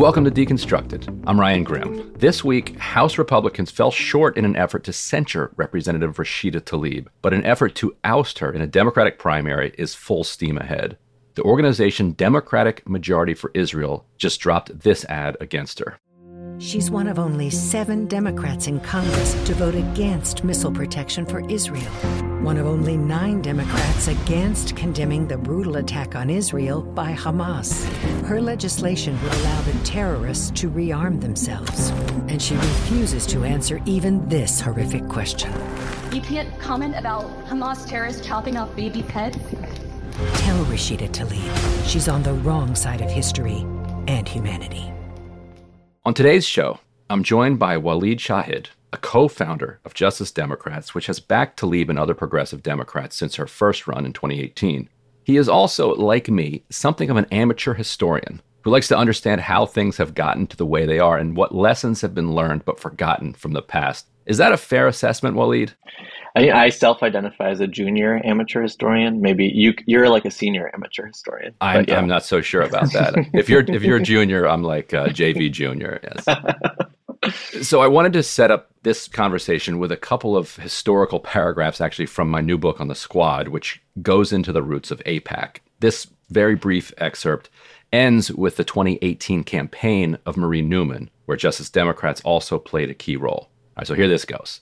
Welcome to Deconstructed. I'm Ryan Grim. This week, House Republicans fell short in an effort to censure Representative Rashida Tlaib, but an effort to oust her in a Democratic primary is full steam ahead. The organization Democratic Majority for Israel just dropped this ad against her. She's one of only seven Democrats in Congress to vote against missile protection for Israel. One of only nine Democrats against condemning the brutal attack on Israel by Hamas. Her legislation would allow the terrorists to rearm themselves. And she refuses to answer even this horrific question. You can't comment about Hamas terrorists chopping off baby pets? Tell Rashida Tlaib she's on the wrong side of history and humanity. On today's show, I'm joined by Waleed Shahid, a co founder of Justice Democrats, which has backed Tlaib and other progressive Democrats since her first run in 2018. He is also, like me, something of an amateur historian who likes to understand how things have gotten to the way they are and what lessons have been learned but forgotten from the past. Is that a fair assessment, Waleed? I, I self-identify as a junior amateur historian. Maybe you you're like a senior amateur historian. I'm, yeah. I'm not so sure about that. if you're if you're a junior, I'm like uh, JV junior. Yes. so I wanted to set up this conversation with a couple of historical paragraphs, actually from my new book on the Squad, which goes into the roots of AIPAC. This very brief excerpt ends with the 2018 campaign of Marie Newman, where Justice Democrats also played a key role. All right, so here this goes.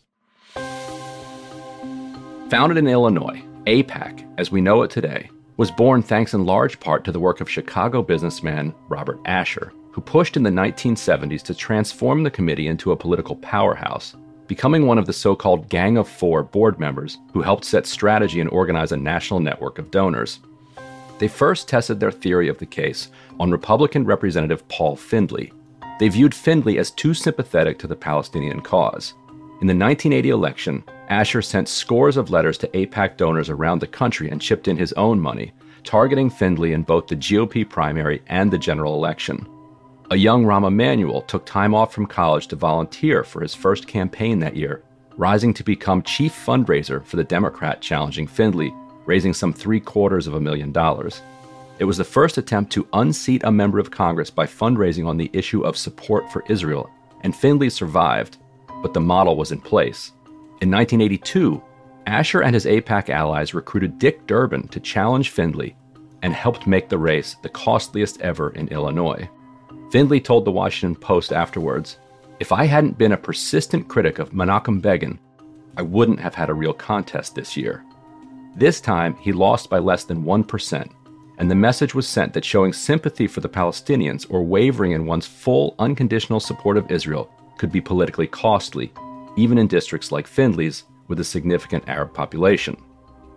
Founded in Illinois, AIPAC, as we know it today, was born thanks in large part to the work of Chicago businessman Robert Asher, who pushed in the 1970s to transform the committee into a political powerhouse, becoming one of the so called Gang of Four board members who helped set strategy and organize a national network of donors. They first tested their theory of the case on Republican Representative Paul Findley. They viewed Findley as too sympathetic to the Palestinian cause. In the 1980 election, Asher sent scores of letters to AIPAC donors around the country and chipped in his own money, targeting Findley in both the GOP primary and the general election. A young Rahm Emanuel took time off from college to volunteer for his first campaign that year, rising to become chief fundraiser for the Democrat challenging Findley, raising some three quarters of a million dollars. It was the first attempt to unseat a member of Congress by fundraising on the issue of support for Israel, and Findley survived, but the model was in place. In 1982, Asher and his AIPAC allies recruited Dick Durbin to challenge Findley and helped make the race the costliest ever in Illinois. Findley told the Washington Post afterwards If I hadn't been a persistent critic of Menachem Begin, I wouldn't have had a real contest this year. This time, he lost by less than 1%, and the message was sent that showing sympathy for the Palestinians or wavering in one's full, unconditional support of Israel could be politically costly even in districts like Findley's with a significant Arab population.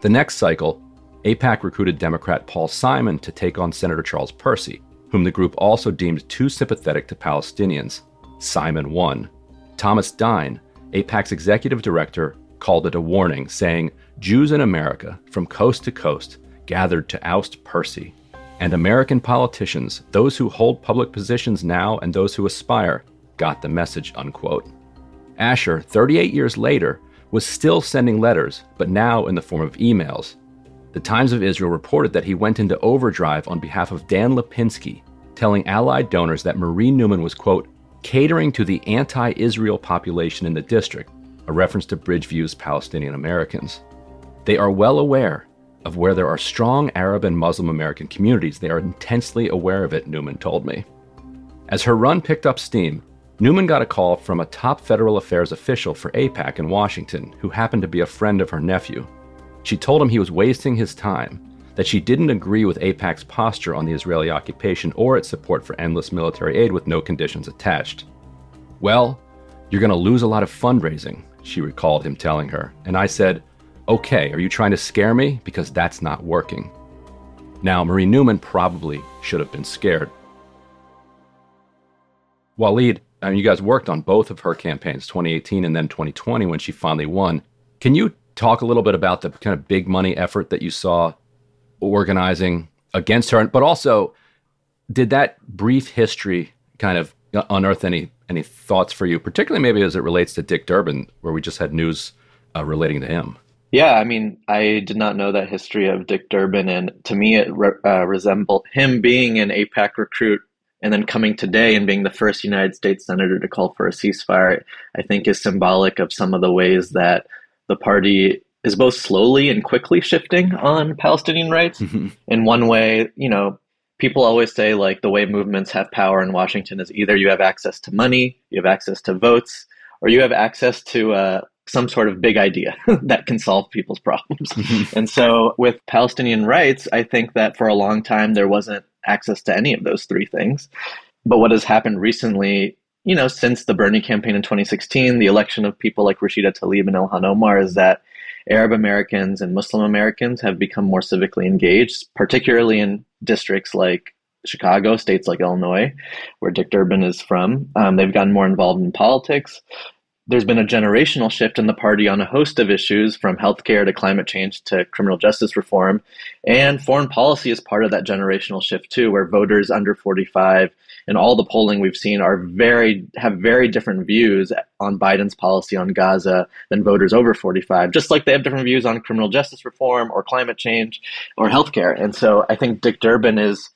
The next cycle, AIPAC recruited Democrat Paul Simon to take on Senator Charles Percy, whom the group also deemed too sympathetic to Palestinians. Simon won. Thomas Dine, AIPAC's executive director, called it a warning, saying, Jews in America, from coast to coast, gathered to oust Percy. And American politicians, those who hold public positions now and those who aspire, got the message, unquote. Asher, 38 years later, was still sending letters, but now in the form of emails. The Times of Israel reported that he went into overdrive on behalf of Dan Lipinski, telling Allied donors that Marie Newman was, quote, catering to the anti Israel population in the district, a reference to Bridgeview's Palestinian Americans. They are well aware of where there are strong Arab and Muslim American communities. They are intensely aware of it, Newman told me. As her run picked up steam, Newman got a call from a top federal affairs official for AIPAC in Washington who happened to be a friend of her nephew. She told him he was wasting his time, that she didn't agree with AIPAC's posture on the Israeli occupation or its support for endless military aid with no conditions attached. Well, you're going to lose a lot of fundraising, she recalled him telling her. And I said, Okay, are you trying to scare me? Because that's not working. Now, Marie Newman probably should have been scared. Waleed, I mean, you guys worked on both of her campaigns, 2018 and then 2020 when she finally won. Can you talk a little bit about the kind of big money effort that you saw organizing against her, but also did that brief history kind of unearth any any thoughts for you, particularly maybe as it relates to Dick Durbin, where we just had news uh, relating to him? Yeah, I mean, I did not know that history of Dick Durbin, and to me, it re- uh, resembled him being an AIPAC recruit and then coming today and being the first United States senator to call for a ceasefire. I think is symbolic of some of the ways that the party is both slowly and quickly shifting on Palestinian rights. Mm-hmm. In one way, you know, people always say like the way movements have power in Washington is either you have access to money, you have access to votes, or you have access to uh, some sort of big idea that can solve people's problems. Mm-hmm. and so with Palestinian rights, I think that for a long time there wasn't access to any of those three things. But what has happened recently, you know, since the Bernie campaign in 2016, the election of people like Rashida Tlaib and Ilhan Omar is that Arab Americans and Muslim Americans have become more civically engaged, particularly in districts like Chicago, states like Illinois, where Dick Durbin is from. Um, they've gotten more involved in politics. There's been a generational shift in the party on a host of issues, from healthcare to climate change to criminal justice reform. And foreign policy is part of that generational shift, too, where voters under 45 and all the polling we've seen are very have very different views on Biden's policy on Gaza than voters over 45, just like they have different views on criminal justice reform or climate change or healthcare. And so I think Dick Durbin is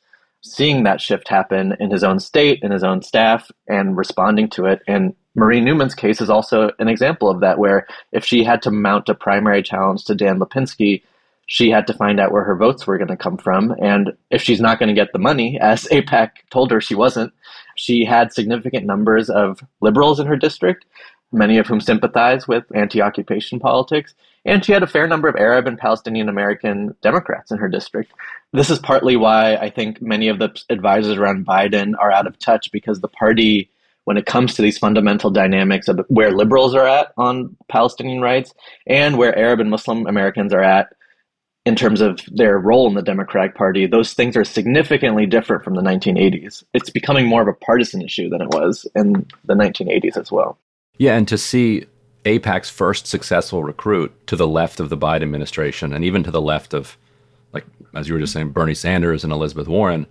seeing that shift happen in his own state, in his own staff, and responding to it. And Marie Newman's case is also an example of that, where if she had to mount a primary challenge to Dan Lipinski, she had to find out where her votes were going to come from. And if she's not going to get the money, as AIPAC told her she wasn't, she had significant numbers of liberals in her district, many of whom sympathize with anti occupation politics. And she had a fair number of Arab and Palestinian American Democrats in her district. This is partly why I think many of the advisors around Biden are out of touch because the party when it comes to these fundamental dynamics of where liberals are at on Palestinian rights and where Arab and Muslim Americans are at in terms of their role in the Democratic Party, those things are significantly different from the 1980s. It's becoming more of a partisan issue than it was in the 1980s as well. Yeah, and to see AIPAC's first successful recruit to the left of the Biden administration and even to the left of, like, as you were just saying, Bernie Sanders and Elizabeth Warren,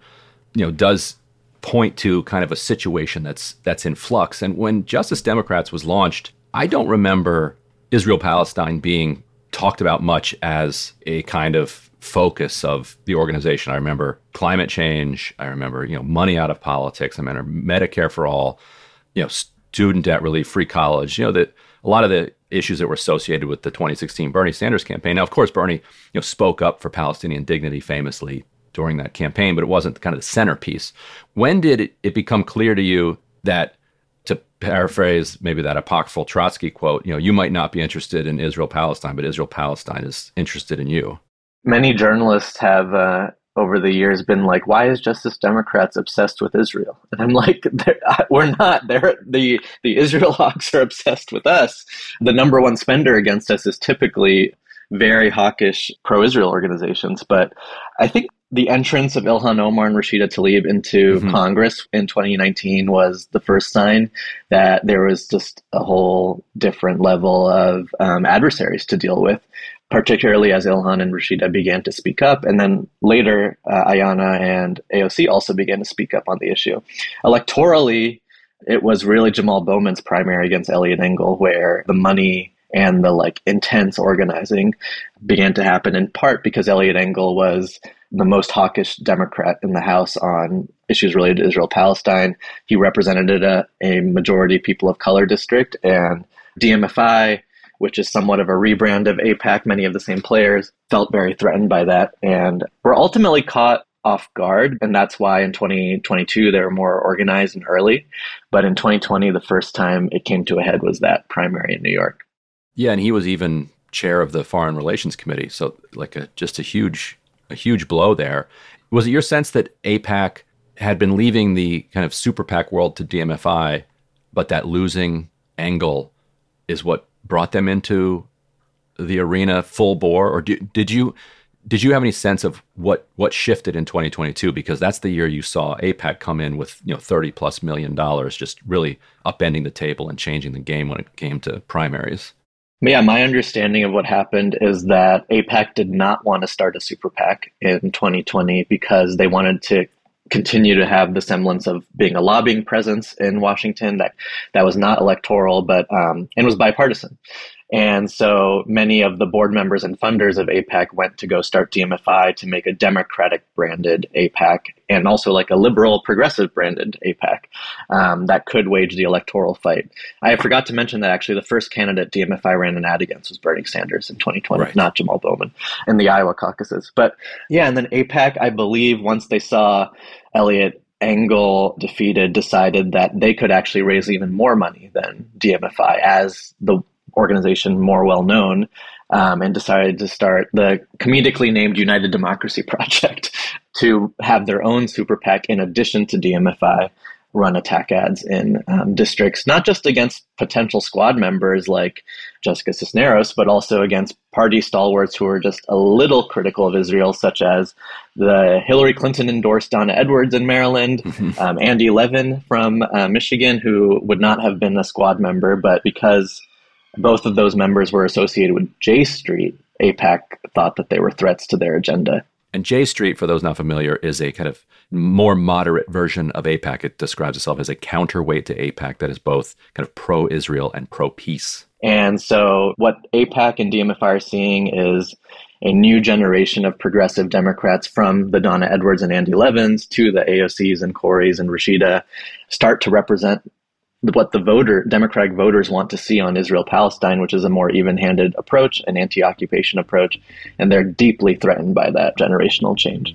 you know, does point to kind of a situation that's that's in flux. And when Justice Democrats was launched, I don't remember Israel Palestine being talked about much as a kind of focus of the organization. I remember climate change. I remember you know money out of politics. I remember Medicare for all. You know student debt relief, free college. You know that a lot of the issues that were associated with the 2016 Bernie Sanders campaign. Now, of course, Bernie you know spoke up for Palestinian dignity famously during that campaign, but it wasn't kind of the centerpiece. When did it, it become clear to you that to paraphrase maybe that apocryphal Trotsky quote, you know, you might not be interested in Israel Palestine, but Israel Palestine is interested in you. Many journalists have uh, over the years been like, "Why is Justice Democrats obsessed with Israel?" And I'm like, "We're not. They're the the Israel hawks are obsessed with us. The number one spender against us is typically." Very hawkish pro-Israel organizations, but I think the entrance of Ilhan Omar and Rashida Tlaib into mm-hmm. Congress in 2019 was the first sign that there was just a whole different level of um, adversaries to deal with, particularly as Ilhan and Rashida began to speak up. And then later, uh, Ayanna and AOC also began to speak up on the issue. Electorally, it was really Jamal Bowman's primary against Eliot Engel, where the money and the like intense organizing began to happen in part because Eliot Engel was the most hawkish Democrat in the House on issues related to Israel Palestine. He represented a, a majority people of color district, and DMFI, which is somewhat of a rebrand of AIPAC, many of the same players, felt very threatened by that and were ultimately caught off guard. And that's why in 2022 they were more organized and early. But in 2020, the first time it came to a head was that primary in New York. Yeah, and he was even chair of the Foreign Relations Committee. So, like, a, just a huge a huge blow there. Was it your sense that AIPAC had been leaving the kind of super PAC world to DMFI, but that losing Engel is what brought them into the arena full bore? Or do, did you did you have any sense of what what shifted in 2022 because that's the year you saw AIPAC come in with you know 30 plus million dollars just really upending the table and changing the game when it came to primaries yeah my understanding of what happened is that AIPAC did not want to start a super PAC in 2020 because they wanted to continue to have the semblance of being a lobbying presence in Washington that that was not electoral but um, and was bipartisan and so many of the board members and funders of AIPAC went to go start DMFI to make a Democratic branded AIPAC and also like a liberal progressive branded AIPAC um, that could wage the electoral fight. I forgot to mention that actually the first candidate DMFI ran an ad against was Bernie Sanders in 2020, right. not Jamal Bowman in the Iowa caucuses. But yeah, and then AIPAC, I believe, once they saw Eliot Engel defeated, decided that they could actually raise even more money than DMFI as the organization more well known um, and decided to start the comedically named United Democracy Project to have their own super PAC in addition to DMFI run attack ads in um, districts, not just against potential squad members like Jessica Cisneros, but also against party stalwarts who are just a little critical of Israel, such as the Hillary Clinton endorsed Donna Edwards in Maryland, mm-hmm. um, Andy Levin from uh, Michigan, who would not have been a squad member, but because both of those members were associated with J Street. AIPAC thought that they were threats to their agenda. And J Street, for those not familiar, is a kind of more moderate version of AIPAC. It describes itself as a counterweight to AIPAC that is both kind of pro Israel and pro peace. And so, what AIPAC and DMFI are seeing is a new generation of progressive Democrats from the Donna Edwards and Andy Levins to the AOCs and Coris and Rashida start to represent what the voter democratic voters want to see on Israel Palestine, which is a more even-handed approach, an anti-occupation approach, and they're deeply threatened by that generational change.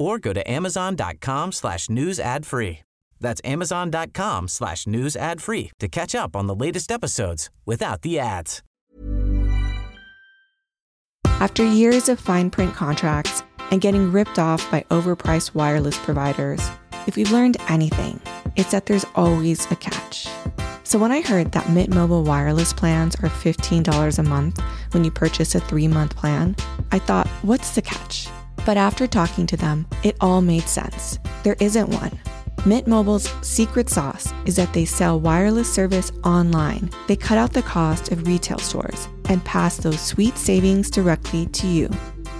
or go to amazon.com slash news ad free. That's amazon.com slash news ad free to catch up on the latest episodes without the ads. After years of fine print contracts and getting ripped off by overpriced wireless providers, if we've learned anything, it's that there's always a catch. So when I heard that Mint Mobile wireless plans are $15 a month when you purchase a three month plan, I thought, what's the catch? But after talking to them, it all made sense. There isn't one. Mint Mobile's secret sauce is that they sell wireless service online. They cut out the cost of retail stores and pass those sweet savings directly to you.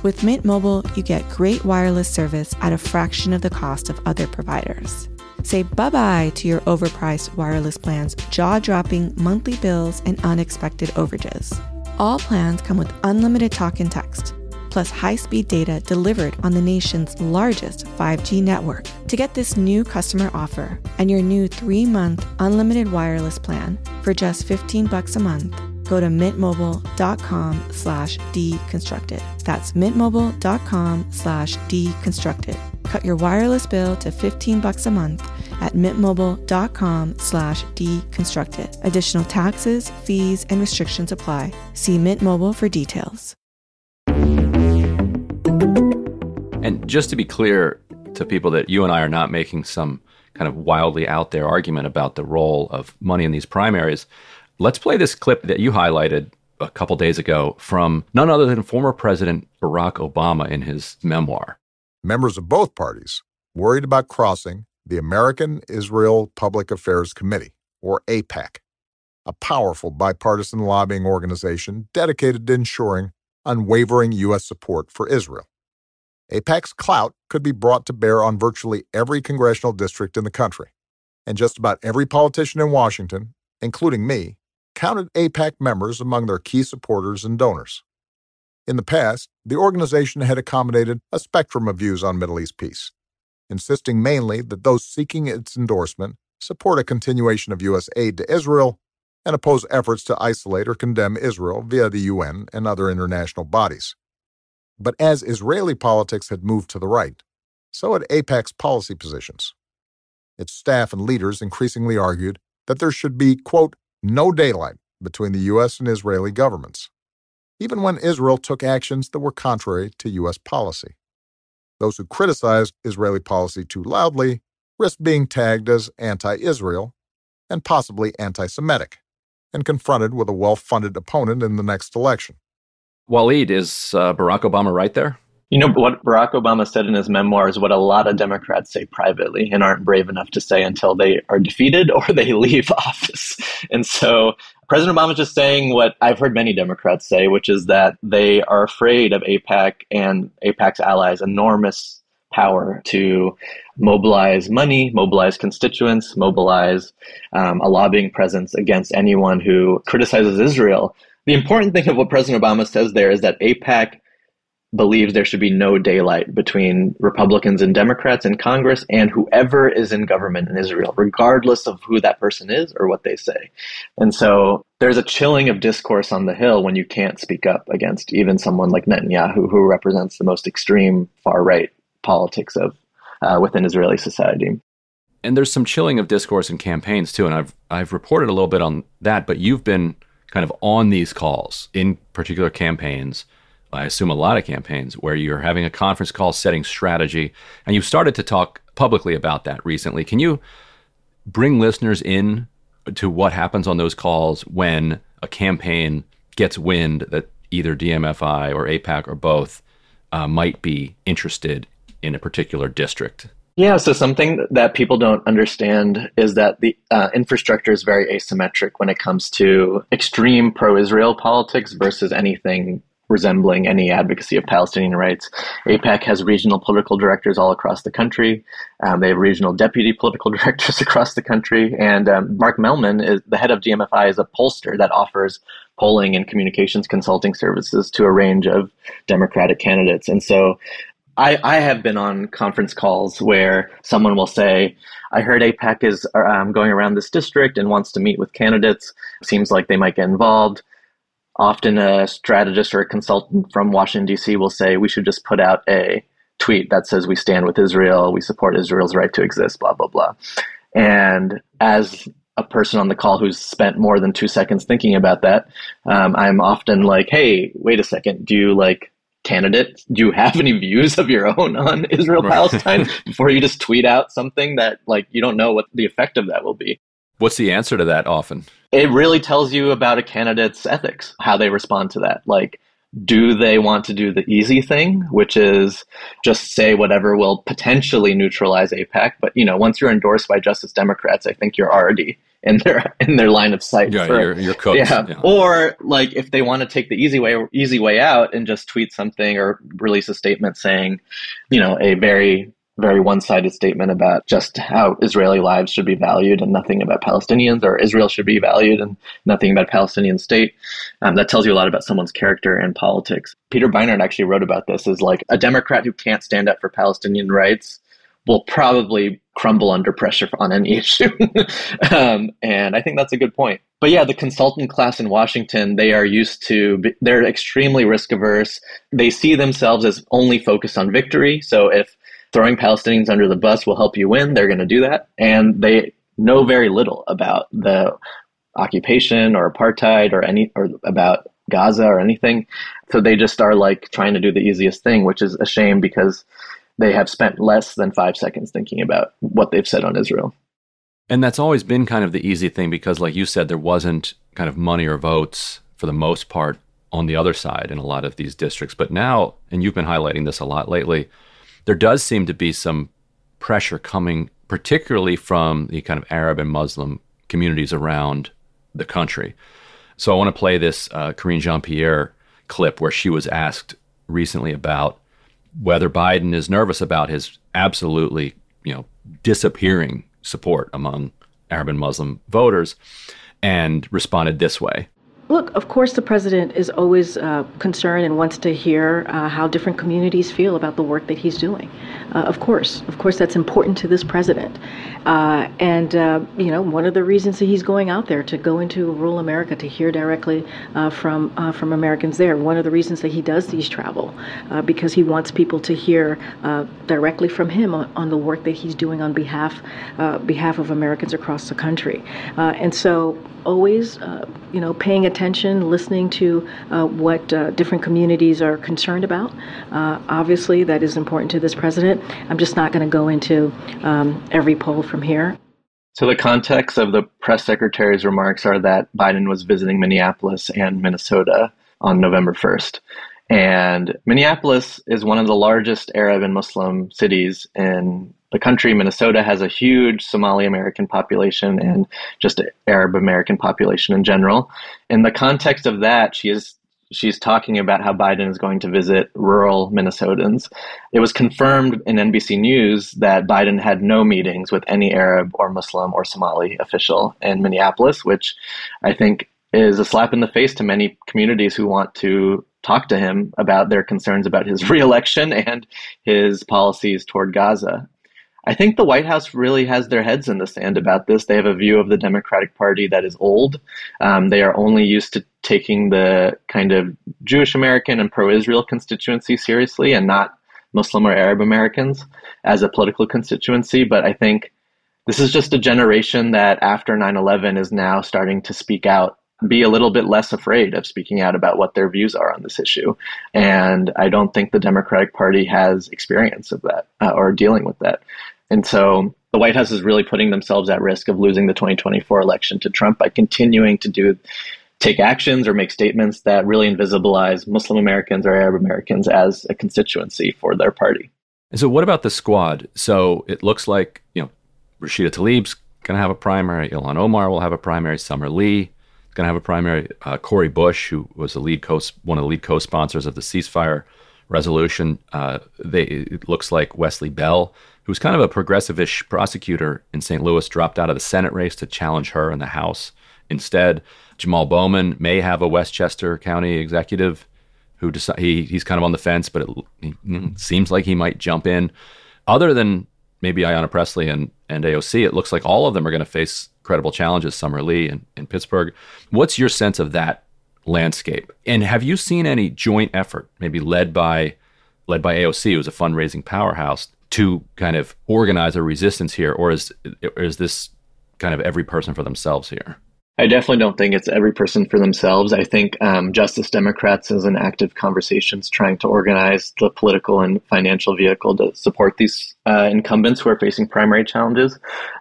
With Mint Mobile, you get great wireless service at a fraction of the cost of other providers. Say bye bye to your overpriced wireless plans, jaw dropping monthly bills, and unexpected overages. All plans come with unlimited talk and text plus high speed data delivered on the nation's largest 5G network. To get this new customer offer and your new three month unlimited wireless plan for just 15 bucks a month, go to mintmobile.com slash deconstructed. That's mintmobile.com slash deconstructed. Cut your wireless bill to 15 bucks a month at mintmobile.com slash deconstructed. Additional taxes, fees, and restrictions apply. See Mint Mobile for details. And just to be clear to people that you and I are not making some kind of wildly out there argument about the role of money in these primaries, let's play this clip that you highlighted a couple days ago from none other than former President Barack Obama in his memoir. Members of both parties worried about crossing the American Israel Public Affairs Committee, or AIPAC, a powerful bipartisan lobbying organization dedicated to ensuring unwavering U.S. support for Israel. AIPAC's clout could be brought to bear on virtually every congressional district in the country, and just about every politician in Washington, including me, counted AIPAC members among their key supporters and donors. In the past, the organization had accommodated a spectrum of views on Middle East peace, insisting mainly that those seeking its endorsement support a continuation of U.S. aid to Israel and oppose efforts to isolate or condemn Israel via the UN and other international bodies. But as Israeli politics had moved to the right, so had AIPAC's policy positions. Its staff and leaders increasingly argued that there should be, quote, no daylight between the U.S. and Israeli governments, even when Israel took actions that were contrary to U.S. policy. Those who criticized Israeli policy too loudly risked being tagged as anti Israel and possibly anti Semitic, and confronted with a well funded opponent in the next election. Waleed, is uh, Barack Obama right there? You know, what Barack Obama said in his memoir is what a lot of Democrats say privately and aren't brave enough to say until they are defeated or they leave office. And so President Obama is just saying what I've heard many Democrats say, which is that they are afraid of AIPAC and AIPAC's allies' enormous power to mobilize money, mobilize constituents, mobilize um, a lobbying presence against anyone who criticizes Israel. The important thing of what President Obama says there is that AIPAC believes there should be no daylight between Republicans and Democrats in Congress and whoever is in government in Israel, regardless of who that person is or what they say. And so there's a chilling of discourse on the Hill when you can't speak up against even someone like Netanyahu, who represents the most extreme far right politics of uh, within Israeli society. And there's some chilling of discourse in campaigns too, and I've I've reported a little bit on that. But you've been kind of on these calls in particular campaigns I assume a lot of campaigns where you're having a conference call setting strategy, and you've started to talk publicly about that recently. Can you bring listeners in to what happens on those calls when a campaign gets wind that either DMFI or AIPAC or both uh, might be interested in a particular district? Yeah, so something that people don't understand is that the uh, infrastructure is very asymmetric when it comes to extreme pro Israel politics versus anything resembling any advocacy of Palestinian rights. AIPAC has regional political directors all across the country. Um, they have regional deputy political directors across the country. And um, Mark Mellman is the head of DMFI is a pollster that offers polling and communications consulting services to a range of Democratic candidates. And so I, I have been on conference calls where someone will say, I heard AIPAC is um, going around this district and wants to meet with candidates. Seems like they might get involved often a strategist or a consultant from Washington, D.C. will say we should just put out a tweet that says we stand with Israel, we support Israel's right to exist, blah, blah, blah. And as a person on the call who's spent more than two seconds thinking about that, um, I'm often like, hey, wait a second, do you like candidate? Do you have any views of your own on Israel Palestine before you just tweet out something that like you don't know what the effect of that will be? What's the answer to that often? It really tells you about a candidate's ethics, how they respond to that. Like, do they want to do the easy thing, which is just say whatever will potentially neutralize AIPAC? But you know, once you're endorsed by Justice Democrats, I think you're already in their in their line of sight. Yeah, for, you're, you're cooked. Yeah. yeah. Or like if they want to take the easy way easy way out and just tweet something or release a statement saying, you know, a very very one-sided statement about just how Israeli lives should be valued and nothing about Palestinians, or Israel should be valued and nothing about Palestinian state. Um, that tells you a lot about someone's character and politics. Peter Beinart actually wrote about this as like a Democrat who can't stand up for Palestinian rights will probably crumble under pressure on any issue. um, and I think that's a good point. But yeah, the consultant class in Washington, they are used to, they're extremely risk averse. They see themselves as only focused on victory. So if throwing Palestinians under the bus will help you win, they're going to do that. And they know very little about the occupation or apartheid or any or about Gaza or anything. So they just are like trying to do the easiest thing, which is a shame because they have spent less than five seconds thinking about what they've said on Israel. And that's always been kind of the easy thing because, like you said, there wasn't kind of money or votes for the most part on the other side in a lot of these districts. But now, and you've been highlighting this a lot lately, there does seem to be some pressure coming, particularly from the kind of Arab and Muslim communities around the country. So I want to play this uh, Karine Jean Pierre clip where she was asked recently about whether Biden is nervous about his absolutely, you know, disappearing support among Arab and Muslim voters. and responded this way. Look, of course, the president is always uh, concerned and wants to hear uh, how different communities feel about the work that he's doing. Uh, of course, of course, that's important to this president. Uh, and, uh, you know, one of the reasons that he's going out there to go into rural America to hear directly uh, from, from Americans there, one of the reasons that he does these travel, because he wants people to hear directly from him on, on, the work that he's doing on behalf, behalf of Americans across the country. and so, always, you know, paying attention, listening to uh, what uh, different communities are concerned about. Uh, obviously, that is important to this president. I'm just not going to go into um, every poll from here. So, the context of the press secretary's remarks are that Biden was visiting Minneapolis and Minnesota on November 1st. And Minneapolis is one of the largest Arab and Muslim cities in the country. Minnesota has a huge Somali American population and just Arab American population in general. In the context of that, she is she's talking about how Biden is going to visit rural Minnesotans. It was confirmed in NBC News that Biden had no meetings with any Arab or Muslim or Somali official in Minneapolis, which I think is a slap in the face to many communities who want to talk to him about their concerns about his reelection and his policies toward Gaza. I think the White House really has their heads in the sand about this. They have a view of the Democratic Party that is old. Um, they are only used to taking the kind of Jewish American and pro Israel constituency seriously and not Muslim or Arab Americans as a political constituency. But I think this is just a generation that after 9 11 is now starting to speak out be a little bit less afraid of speaking out about what their views are on this issue. And I don't think the Democratic Party has experience of that uh, or dealing with that. And so the White House is really putting themselves at risk of losing the 2024 election to Trump by continuing to do take actions or make statements that really invisibilize Muslim Americans or Arab Americans as a constituency for their party. And so what about the squad? So it looks like, you know, Rashida Tlaib's going to have a primary. Ilhan Omar will have a primary. Summer Lee going to have a primary. Uh, Cori Bush, who was the lead co- one of the lead co-sponsors of the ceasefire resolution, uh, they, it looks like Wesley Bell who's kind of a progressive-ish prosecutor in St. Louis, dropped out of the Senate race to challenge her in the House. Instead, Jamal Bowman may have a Westchester County executive who decide, he he's kind of on the fence, but it, it seems like he might jump in. Other than maybe Ayanna Presley and, and AOC, it looks like all of them are going to face credible challenges. Summer Lee in, in Pittsburgh. What's your sense of that landscape? And have you seen any joint effort, maybe led by led by AOC, who's a fundraising powerhouse, to kind of organize a resistance here, or is or is this kind of every person for themselves here? I definitely don't think it's every person for themselves. I think um, Justice Democrats is in active conversations trying to organize the political and financial vehicle to support these uh, incumbents who are facing primary challenges,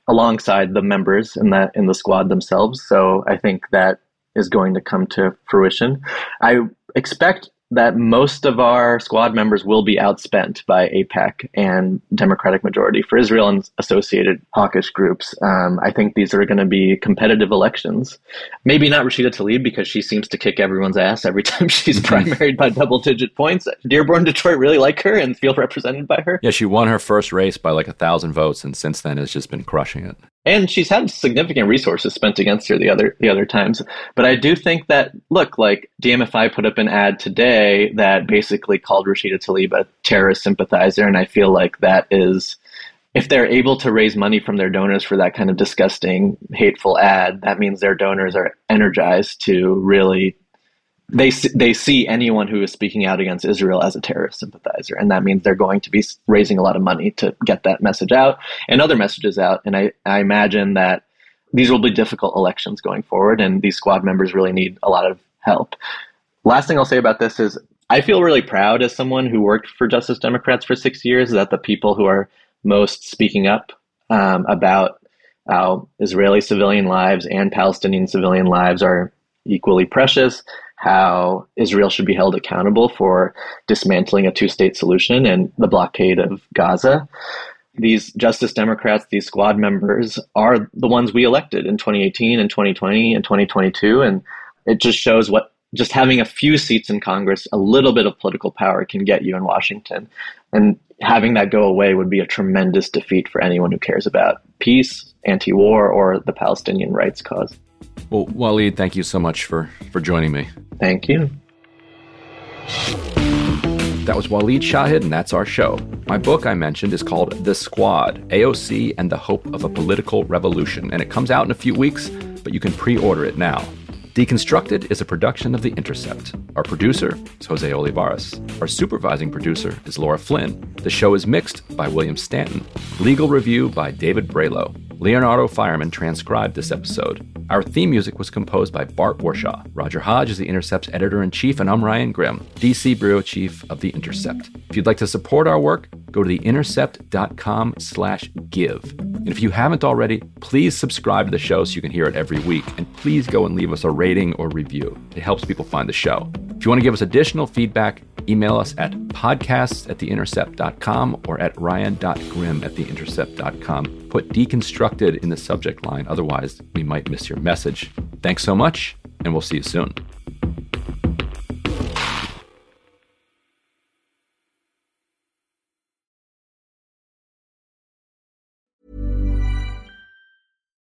alongside the members in that in the squad themselves. So I think that is going to come to fruition. I expect that most of our squad members will be outspent by AIPAC and Democratic Majority for Israel and associated hawkish groups. Um, I think these are going to be competitive elections. Maybe not Rashida Tlaib because she seems to kick everyone's ass every time she's mm-hmm. primaried by double digit points. Dearborn, Detroit really like her and feel represented by her. Yeah, she won her first race by like a thousand votes, and since then has just been crushing it and she's had significant resources spent against her the other the other times. But I do think that look, like DMFI put up an ad today that basically called Rashida Tlaib a terrorist sympathizer, and I feel like that is if they're able to raise money from their donors for that kind of disgusting, hateful ad, that means their donors are energized to really they they see anyone who is speaking out against Israel as a terrorist sympathizer, and that means they're going to be raising a lot of money to get that message out and other messages out. And I, I imagine that these will be difficult elections going forward, and these squad members really need a lot of help. Last thing I'll say about this is I feel really proud as someone who worked for Justice Democrats for six years that the people who are most speaking up um, about how Israeli civilian lives and Palestinian civilian lives are equally precious how Israel should be held accountable for dismantling a two state solution and the blockade of Gaza. These Justice Democrats, these squad members, are the ones we elected in 2018 and 2020 and 2022. And it just shows what just having a few seats in Congress, a little bit of political power can get you in Washington. And having that go away would be a tremendous defeat for anyone who cares about peace, anti war, or the Palestinian rights cause. Well, Waleed, thank you so much for, for joining me. Thank you. That was Waleed Shahid, and that's our show. My book I mentioned is called The Squad AOC and the Hope of a Political Revolution, and it comes out in a few weeks, but you can pre order it now. Deconstructed is a production of The Intercept. Our producer is Jose Olivares. Our supervising producer is Laura Flynn. The show is mixed by William Stanton. Legal review by David Bralow. Leonardo Faierman transcribed this episode. Our theme music was composed by Bart Warshaw. Roger Hodge is The Intercept's editor in chief, and I'm Ryan Grim, DC bureau chief of The Intercept. If you'd like to support our work, go to theintercept.com slash give. And if you haven't already, please subscribe to the show so you can hear it every week. And please go and leave us a rating or review. It helps people find the show. If you want to give us additional feedback, email us at podcasts at theintercept.com or at ryan.grim at theintercept.com. Put deconstructed in the subject line, otherwise, we might miss your message. Thanks so much, and we'll see you soon.